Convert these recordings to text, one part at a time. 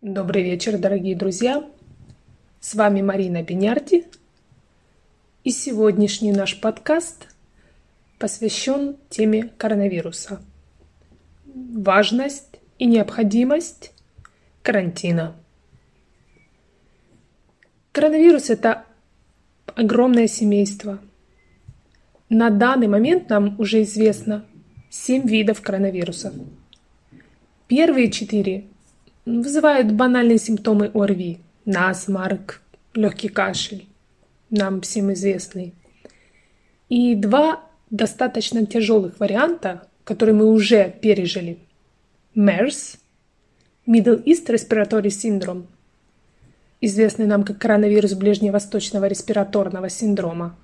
Добрый вечер, дорогие друзья! С вами Марина Бенярди. И сегодняшний наш подкаст посвящен теме коронавируса. Важность и необходимость карантина. Коронавирус – это огромное семейство. На данный момент нам уже известно 7 видов коронавирусов. Первые четыре вызывают банальные симптомы ОРВИ, насморк, легкий кашель, нам всем известный. И два достаточно тяжелых варианта, которые мы уже пережили. MERS, Middle East Respiratory Syndrome, известный нам как коронавирус ближневосточного респираторного синдрома,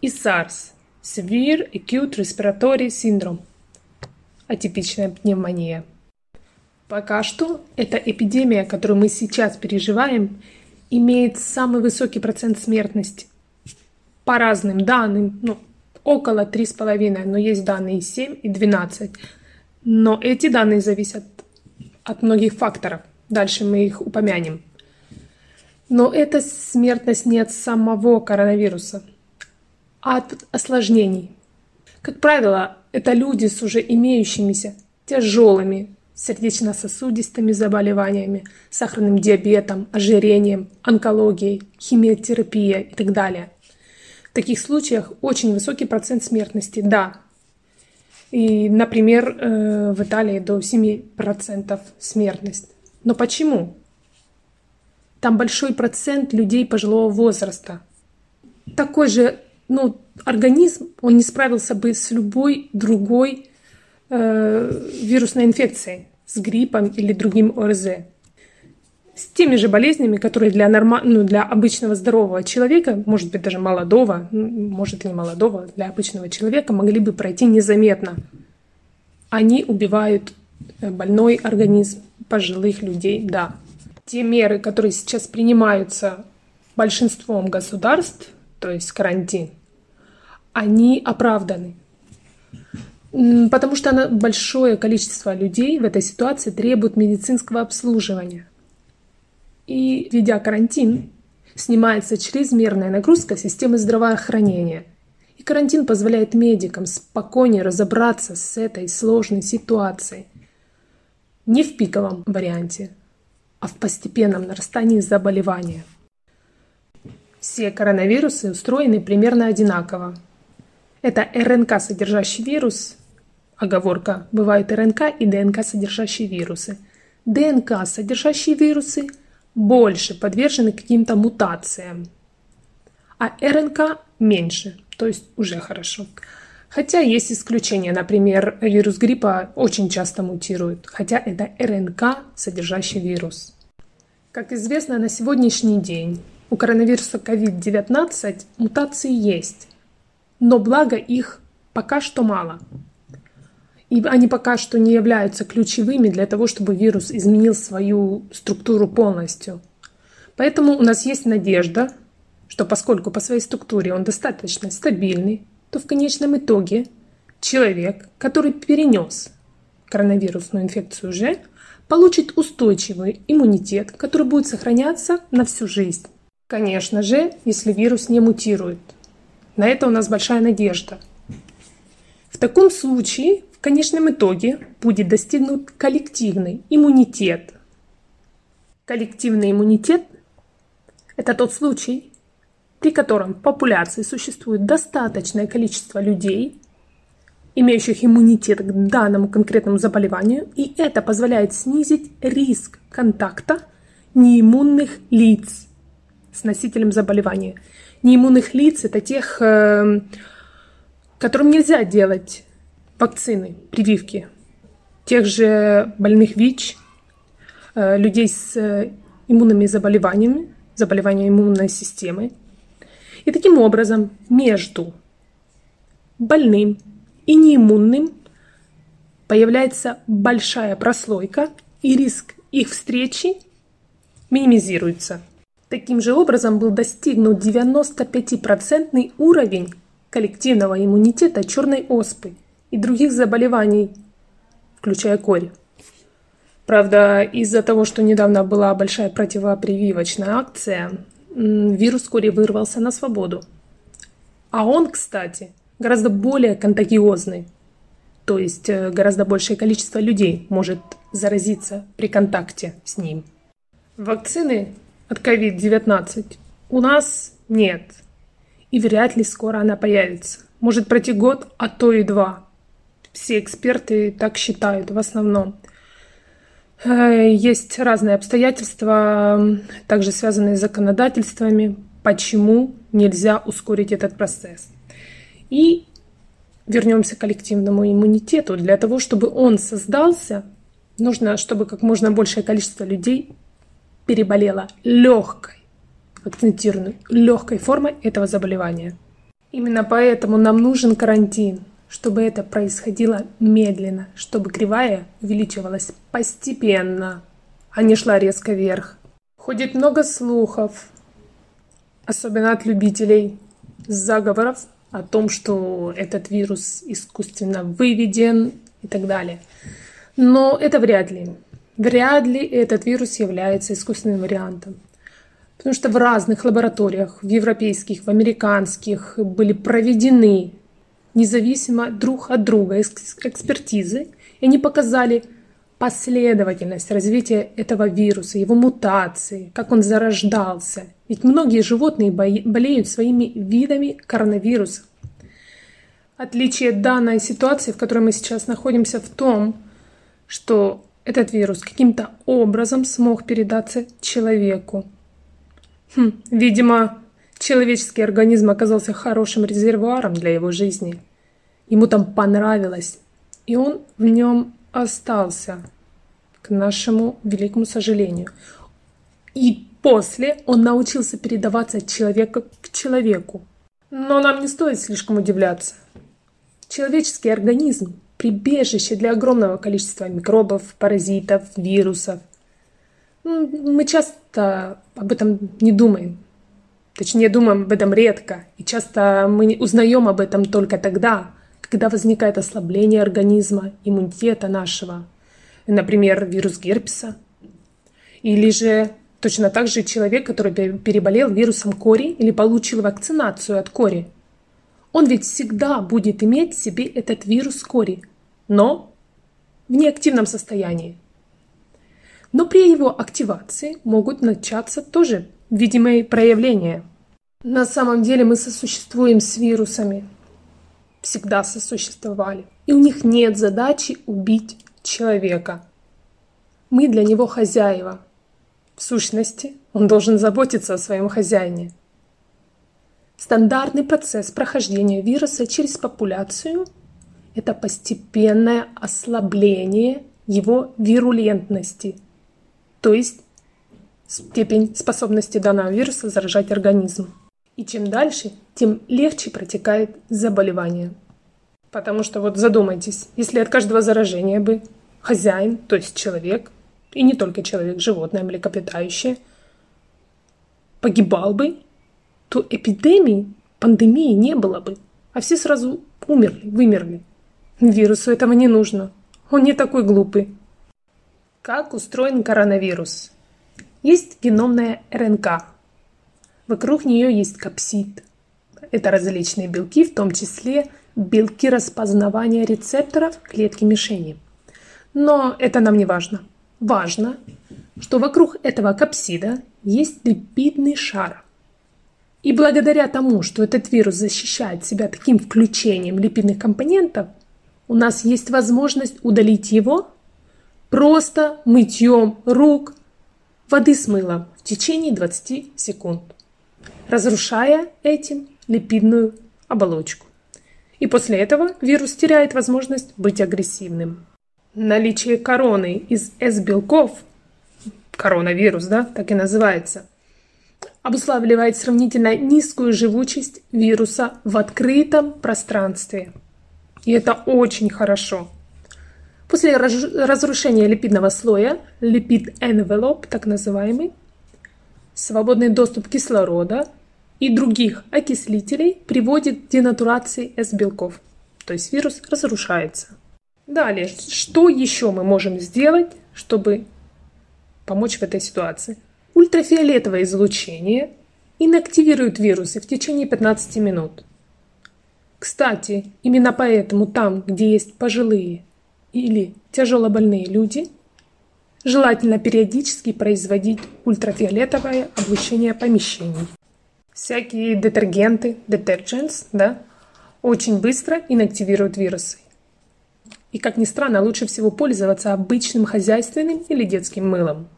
и SARS, Severe Acute Respiratory Syndrome, атипичная пневмония – Пока что эта эпидемия, которую мы сейчас переживаем, имеет самый высокий процент смертности. По разным данным, ну, около 3,5, но есть данные и 7, и 12. Но эти данные зависят от многих факторов. Дальше мы их упомянем. Но эта смертность не от самого коронавируса, а от осложнений. Как правило, это люди с уже имеющимися тяжелыми сердечно-сосудистыми заболеваниями, сахарным диабетом, ожирением, онкологией, химиотерапией и так далее. В таких случаях очень высокий процент смертности, да. И, например, э, в Италии до 7% смертность. Но почему? Там большой процент людей пожилого возраста. Такой же ну, организм, он не справился бы с любой другой э, вирусной инфекцией с гриппом или другим ОРЗ. С теми же болезнями, которые для, норма... ну, для обычного здорового человека, может быть даже молодого, может и не молодого, для обычного человека могли бы пройти незаметно. Они убивают э, больной организм пожилых людей, да. Те меры, которые сейчас принимаются большинством государств, то есть карантин, они оправданы. Потому что большое количество людей в этой ситуации требует медицинского обслуживания. И, введя карантин, снимается чрезмерная нагрузка системы здравоохранения. И карантин позволяет медикам спокойнее разобраться с этой сложной ситуацией. Не в пиковом варианте, а в постепенном нарастании заболевания. Все коронавирусы устроены примерно одинаково. Это РНК, содержащий вирус, Оговорка. Бывают РНК и ДНК, содержащие вирусы. ДНК, содержащие вирусы, больше подвержены каким-то мутациям. А РНК меньше, то есть уже хорошо. Хотя есть исключения. Например, вирус гриппа очень часто мутирует, хотя это РНК, содержащий вирус. Как известно, на сегодняшний день у коронавируса COVID-19 мутации есть, но благо их пока что мало. И они пока что не являются ключевыми для того, чтобы вирус изменил свою структуру полностью. Поэтому у нас есть надежда, что поскольку по своей структуре он достаточно стабильный, то в конечном итоге человек, который перенес коронавирусную инфекцию уже, получит устойчивый иммунитет, который будет сохраняться на всю жизнь. Конечно же, если вирус не мутирует. На это у нас большая надежда. В таком случае в конечном итоге будет достигнут коллективный иммунитет. Коллективный иммунитет – это тот случай, при котором в популяции существует достаточное количество людей, имеющих иммунитет к данному конкретному заболеванию, и это позволяет снизить риск контакта неиммунных лиц с носителем заболевания. Неиммунных лиц – это тех, э, которым нельзя делать вакцины, прививки тех же больных ВИЧ, э, людей с э, иммунными заболеваниями, заболеваниями иммунной системы. И таким образом между больным и неиммунным появляется большая прослойка, и риск их встречи минимизируется. Таким же образом был достигнут 95% уровень коллективного иммунитета черной оспы – и других заболеваний, включая корь. Правда, из-за того, что недавно была большая противопрививочная акция, вирус вскоре вырвался на свободу. А он, кстати, гораздо более контагиозный. То есть э, гораздо большее количество людей может заразиться при контакте с ним. Вакцины от COVID-19 у нас нет. И вряд ли скоро она появится. Может пройти год, а то и два. Все эксперты так считают в основном. Э, есть разные обстоятельства, также связанные с законодательствами, почему нельзя ускорить этот процесс. И вернемся к коллективному иммунитету. Для того, чтобы он создался, нужно, чтобы как можно большее количество людей переболело легкой, акцентированной, легкой формой этого заболевания. Именно поэтому нам нужен карантин, чтобы это происходило медленно, чтобы кривая увеличивалась постепенно, а не шла резко вверх. Ходит много слухов, особенно от любителей заговоров о том, что этот вирус искусственно выведен и так далее. Но это вряд ли. Вряд ли этот вирус является искусственным вариантом. Потому что в разных лабораториях, в европейских, в американских, были проведены независимо друг от друга экспертизы, и они показали последовательность развития этого вируса, его мутации, как он зарождался. Ведь многие животные болеют своими видами коронавируса. Отличие данной ситуации, в которой мы сейчас находимся, в том, что этот вирус каким-то образом смог передаться человеку. Хм, видимо, человеческий организм оказался хорошим резервуаром для его жизни. Ему там понравилось, и он в нем остался, к нашему великому сожалению. И после он научился передаваться от человека к человеку. Но нам не стоит слишком удивляться. Человеческий организм – прибежище для огромного количества микробов, паразитов, вирусов. Мы часто об этом не думаем. Точнее, думаем об этом редко. И часто мы узнаем об этом только тогда, когда возникает ослабление организма, иммунитета нашего, например, вирус герпеса, или же точно так же человек, который переболел вирусом кори или получил вакцинацию от кори. Он ведь всегда будет иметь в себе этот вирус кори, но в неактивном состоянии. Но при его активации могут начаться тоже видимые проявления. На самом деле мы сосуществуем с вирусами, всегда сосуществовали. И у них нет задачи убить человека. Мы для него хозяева. В сущности, он должен заботиться о своем хозяине. Стандартный процесс прохождения вируса через популяцию – это постепенное ослабление его вирулентности, то есть степень способности данного вируса заражать организм. И чем дальше, тем легче протекает заболевание. Потому что вот задумайтесь, если от каждого заражения бы хозяин, то есть человек, и не только человек, животное, млекопитающее, погибал бы, то эпидемии, пандемии не было бы, а все сразу умерли, вымерли. Вирусу этого не нужно. Он не такой глупый. Как устроен коронавирус? Есть геномная РНК, Вокруг нее есть капсид. Это различные белки, в том числе белки распознавания рецепторов клетки мишени. Но это нам не важно. Важно, что вокруг этого капсида есть липидный шар. И благодаря тому, что этот вирус защищает себя таким включением липидных компонентов, у нас есть возможность удалить его просто мытьем рук воды с мылом в течение 20 секунд разрушая этим липидную оболочку. И после этого вирус теряет возможность быть агрессивным. Наличие короны из S-белков, коронавирус, да, так и называется, обуславливает сравнительно низкую живучесть вируса в открытом пространстве. И это очень хорошо. После разрушения липидного слоя, липид envelope, так называемый, свободный доступ кислорода и других окислителей приводит к денатурации S-белков, то есть вирус разрушается. Далее, что еще мы можем сделать, чтобы помочь в этой ситуации. Ультрафиолетовое излучение инактивирует вирусы в течение 15 минут. Кстати, именно поэтому там, где есть пожилые или тяжелобольные люди, желательно периодически производить ультрафиолетовое облучение помещений. Всякие детергенты, detergents, да, очень быстро инактивируют вирусы. И, как ни странно, лучше всего пользоваться обычным хозяйственным или детским мылом.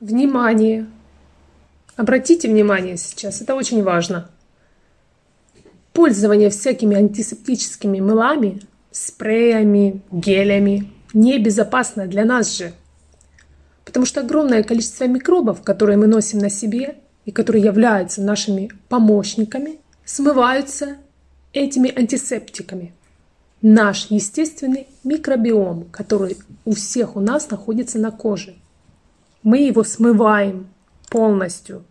Внимание! Обратите внимание сейчас, это очень важно. Пользование всякими антисептическими мылами, спреями, гелями небезопасно для нас же. Потому что огромное количество микробов, которые мы носим на себе, и которые являются нашими помощниками, смываются этими антисептиками. Наш естественный микробиом, который у всех у нас находится на коже. Мы его смываем полностью.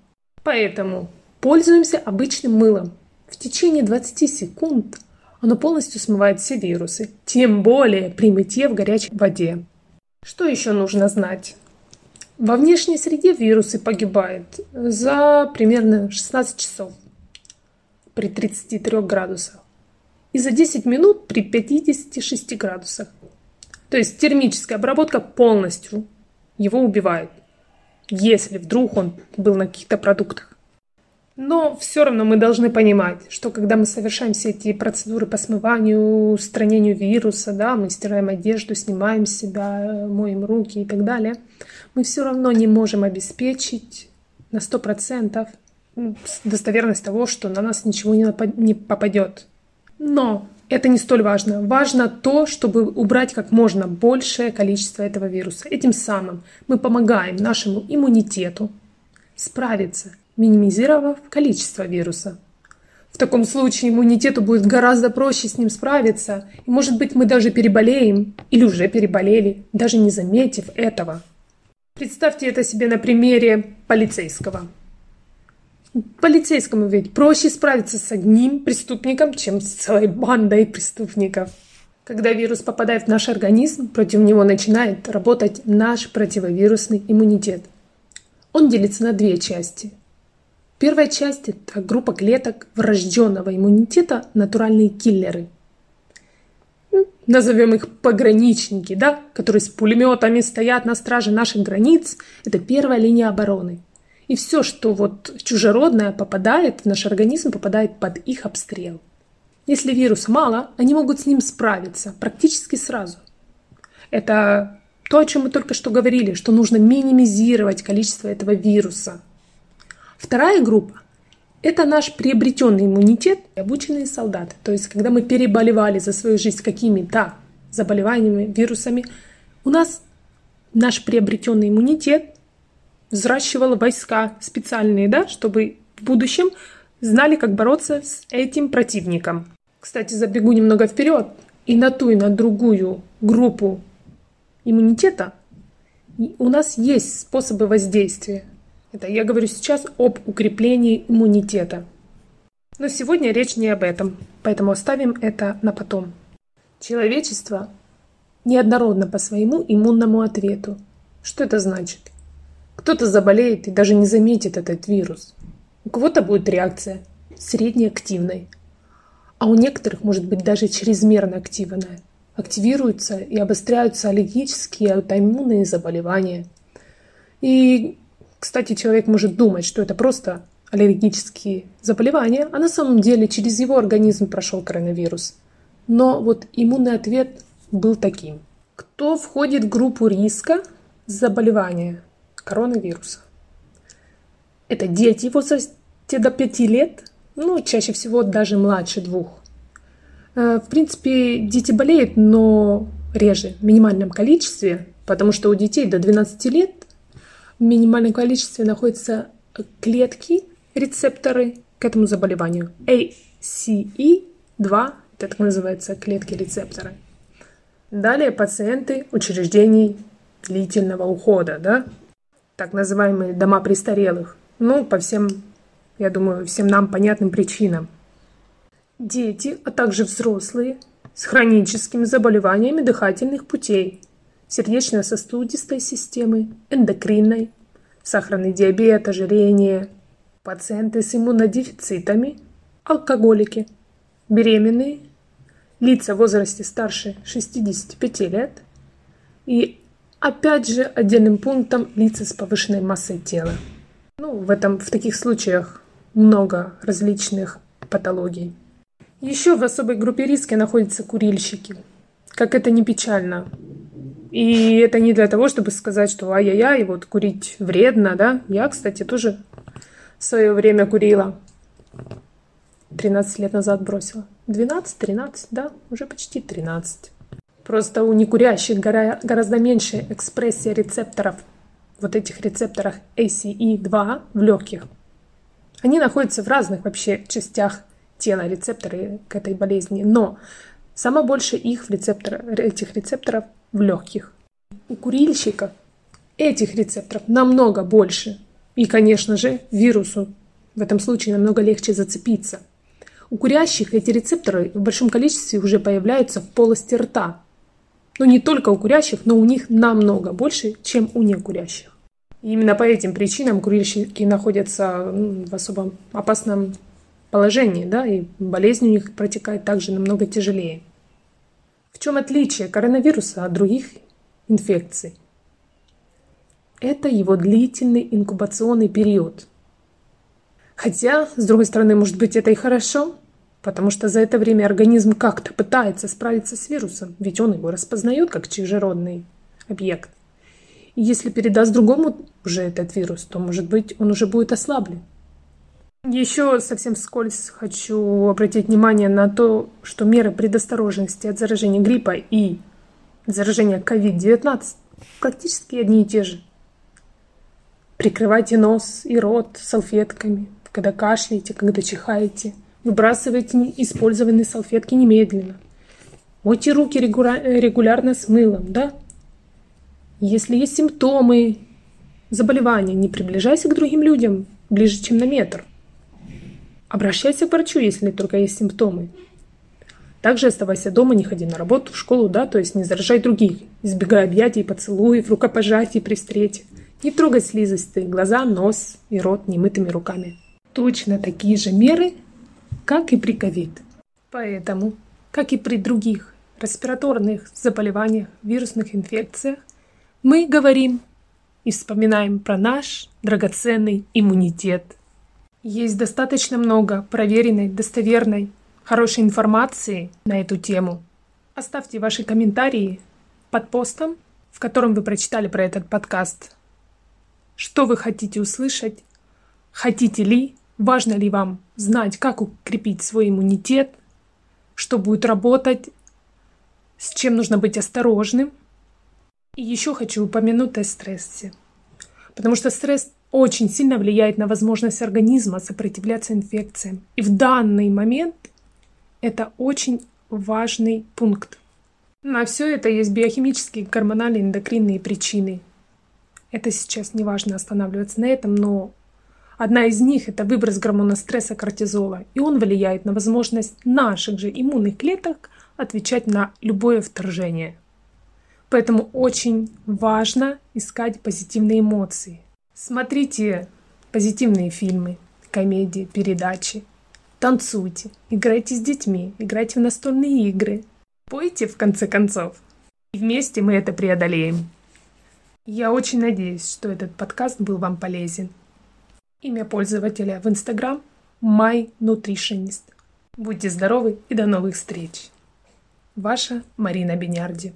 Поэтому пользуемся обычным мылом. В течение 20 секунд оно полностью смывает все вирусы, тем более при мытье в горячей воде. Что еще нужно знать? Во внешней среде вирусы погибают за примерно 16 часов при 33 градусах и за 10 минут при 56 градусах. То есть термическая обработка полностью его убивает, если вдруг он был на каких-то продуктах. Но все равно мы должны понимать, что когда мы совершаем все эти процедуры по смыванию, устранению вируса, да, мы стираем одежду, снимаем себя, моем руки и так далее, мы все равно не можем обеспечить на 100% достоверность того, что на нас ничего не, не попадет. Но это не столь важно. Важно то, чтобы убрать как можно большее количество этого вируса. Этим самым мы помогаем нашему иммунитету справиться минимизировав количество вируса. В таком случае иммунитету будет гораздо проще с ним справиться, и может быть мы даже переболеем или уже переболели, даже не заметив этого. Представьте это себе на примере полицейского. Полицейскому ведь проще справиться с одним преступником, чем с целой бандой преступников. Когда вирус попадает в наш организм, против него начинает работать наш противовирусный иммунитет. Он делится на две части – Первая часть – это группа клеток врожденного иммунитета «натуральные киллеры». Назовем их пограничники, да, которые с пулеметами стоят на страже наших границ. Это первая линия обороны. И все, что вот чужеродное попадает в наш организм, попадает под их обстрел. Если вируса мало, они могут с ним справиться практически сразу. Это то, о чем мы только что говорили, что нужно минимизировать количество этого вируса – Вторая группа – это наш приобретенный иммунитет обученные солдаты. То есть, когда мы переболевали за свою жизнь какими-то заболеваниями, вирусами, у нас наш приобретенный иммунитет взращивал войска специальные, да, чтобы в будущем знали, как бороться с этим противником. Кстати, забегу немного вперед. И на ту, и на другую группу иммунитета у нас есть способы воздействия. Это я говорю сейчас об укреплении иммунитета. Но сегодня речь не об этом, поэтому оставим это на потом. Человечество неоднородно по своему иммунному ответу. Что это значит? Кто-то заболеет и даже не заметит этот вирус. У кого-то будет реакция среднеактивной, а у некоторых может быть даже чрезмерно активная. Активируются и обостряются аллергические и аутоиммунные заболевания. И кстати, человек может думать, что это просто аллергические заболевания, а на самом деле через его организм прошел коронавирус. Но вот иммунный ответ был таким. Кто входит в группу риска заболевания коронавируса? Это дети в возрасте до 5 лет, ну, чаще всего даже младше двух. Э, в принципе, дети болеют, но реже, в минимальном количестве, потому что у детей до 12 лет в минимальном количестве находятся клетки, рецепторы к этому заболеванию. ACE2, это так называется, клетки-рецепторы. Далее пациенты учреждений длительного ухода, да, так называемые дома престарелых. Ну, по всем, я думаю, всем нам понятным причинам. Дети, а также взрослые с хроническими заболеваниями дыхательных путей, сердечно-сосудистой системы, эндокринной, сахарный диабет, ожирение, пациенты с иммунодефицитами, алкоголики, беременные, лица в возрасте старше 65 лет и, опять же, отдельным пунктом лица с повышенной массой тела. Ну, в, этом, в таких случаях много различных патологий. Еще в особой группе риска находятся курильщики. Как это не печально. И это не для того, чтобы сказать, что ай-яй-яй, вот курить вредно, да. Я, кстати, тоже в свое время курила. 13 лет назад бросила. 12, 13, да, уже почти 13. Просто у некурящих гораздо меньше экспрессия рецепторов, вот этих рецепторах ACE2 в легких. Они находятся в разных вообще частях тела, рецепторы к этой болезни, но самое больше их в рецептор, этих рецепторов в легких. У курильщиков этих рецепторов намного больше. И, конечно же, вирусу в этом случае намного легче зацепиться – у курящих эти рецепторы в большом количестве уже появляются в полости рта. Но не только у курящих, но у них намного больше, чем у некурящих. И именно по этим причинам курильщики находятся в особо опасном положении, да, и болезнь у них протекает также намного тяжелее. В чем отличие коронавируса от других инфекций? Это его длительный инкубационный период – Хотя, с другой стороны, может быть, это и хорошо, потому что за это время организм как-то пытается справиться с вирусом, ведь он его распознает как чужеродный объект. И если передаст другому уже этот вирус, то, может быть, он уже будет ослаблен. Еще совсем вскользь хочу обратить внимание на то, что меры предосторожности от заражения гриппа и заражения COVID-19 практически одни и те же. Прикрывайте нос и рот салфетками, когда кашляете, когда чихаете. Выбрасывайте использованные салфетки немедленно. Мойте руки регулярно с мылом, да? Если есть симптомы заболевания, не приближайся к другим людям ближе, чем на метр. Обращайся к врачу, если только есть симптомы. Также оставайся дома, не ходи на работу, в школу, да, то есть не заражай других, избегай объятий, поцелуев, рукопожатий при встрече. Не трогай слизистые глаза, нос и рот немытыми руками точно такие же меры, как и при ковид. Поэтому, как и при других респираторных заболеваниях, вирусных инфекциях, мы говорим и вспоминаем про наш драгоценный иммунитет. Есть достаточно много проверенной, достоверной, хорошей информации на эту тему. Оставьте ваши комментарии под постом, в котором вы прочитали про этот подкаст. Что вы хотите услышать? Хотите ли Важно ли вам знать, как укрепить свой иммунитет, что будет работать, с чем нужно быть осторожным. И еще хочу упомянуть о стрессе. Потому что стресс очень сильно влияет на возможность организма сопротивляться инфекциям. И в данный момент это очень важный пункт. На все это есть биохимические, гормональные, эндокринные причины. Это сейчас не важно останавливаться на этом, но Одна из них – это выброс гормона стресса кортизола, и он влияет на возможность наших же иммунных клеток отвечать на любое вторжение. Поэтому очень важно искать позитивные эмоции. Смотрите позитивные фильмы, комедии, передачи. Танцуйте, играйте с детьми, играйте в настольные игры. Пойте, в конце концов. И вместе мы это преодолеем. Я очень надеюсь, что этот подкаст был вам полезен. Имя пользователя в Instagram – MyNutritionist. Будьте здоровы и до новых встреч! Ваша Марина Бенярди.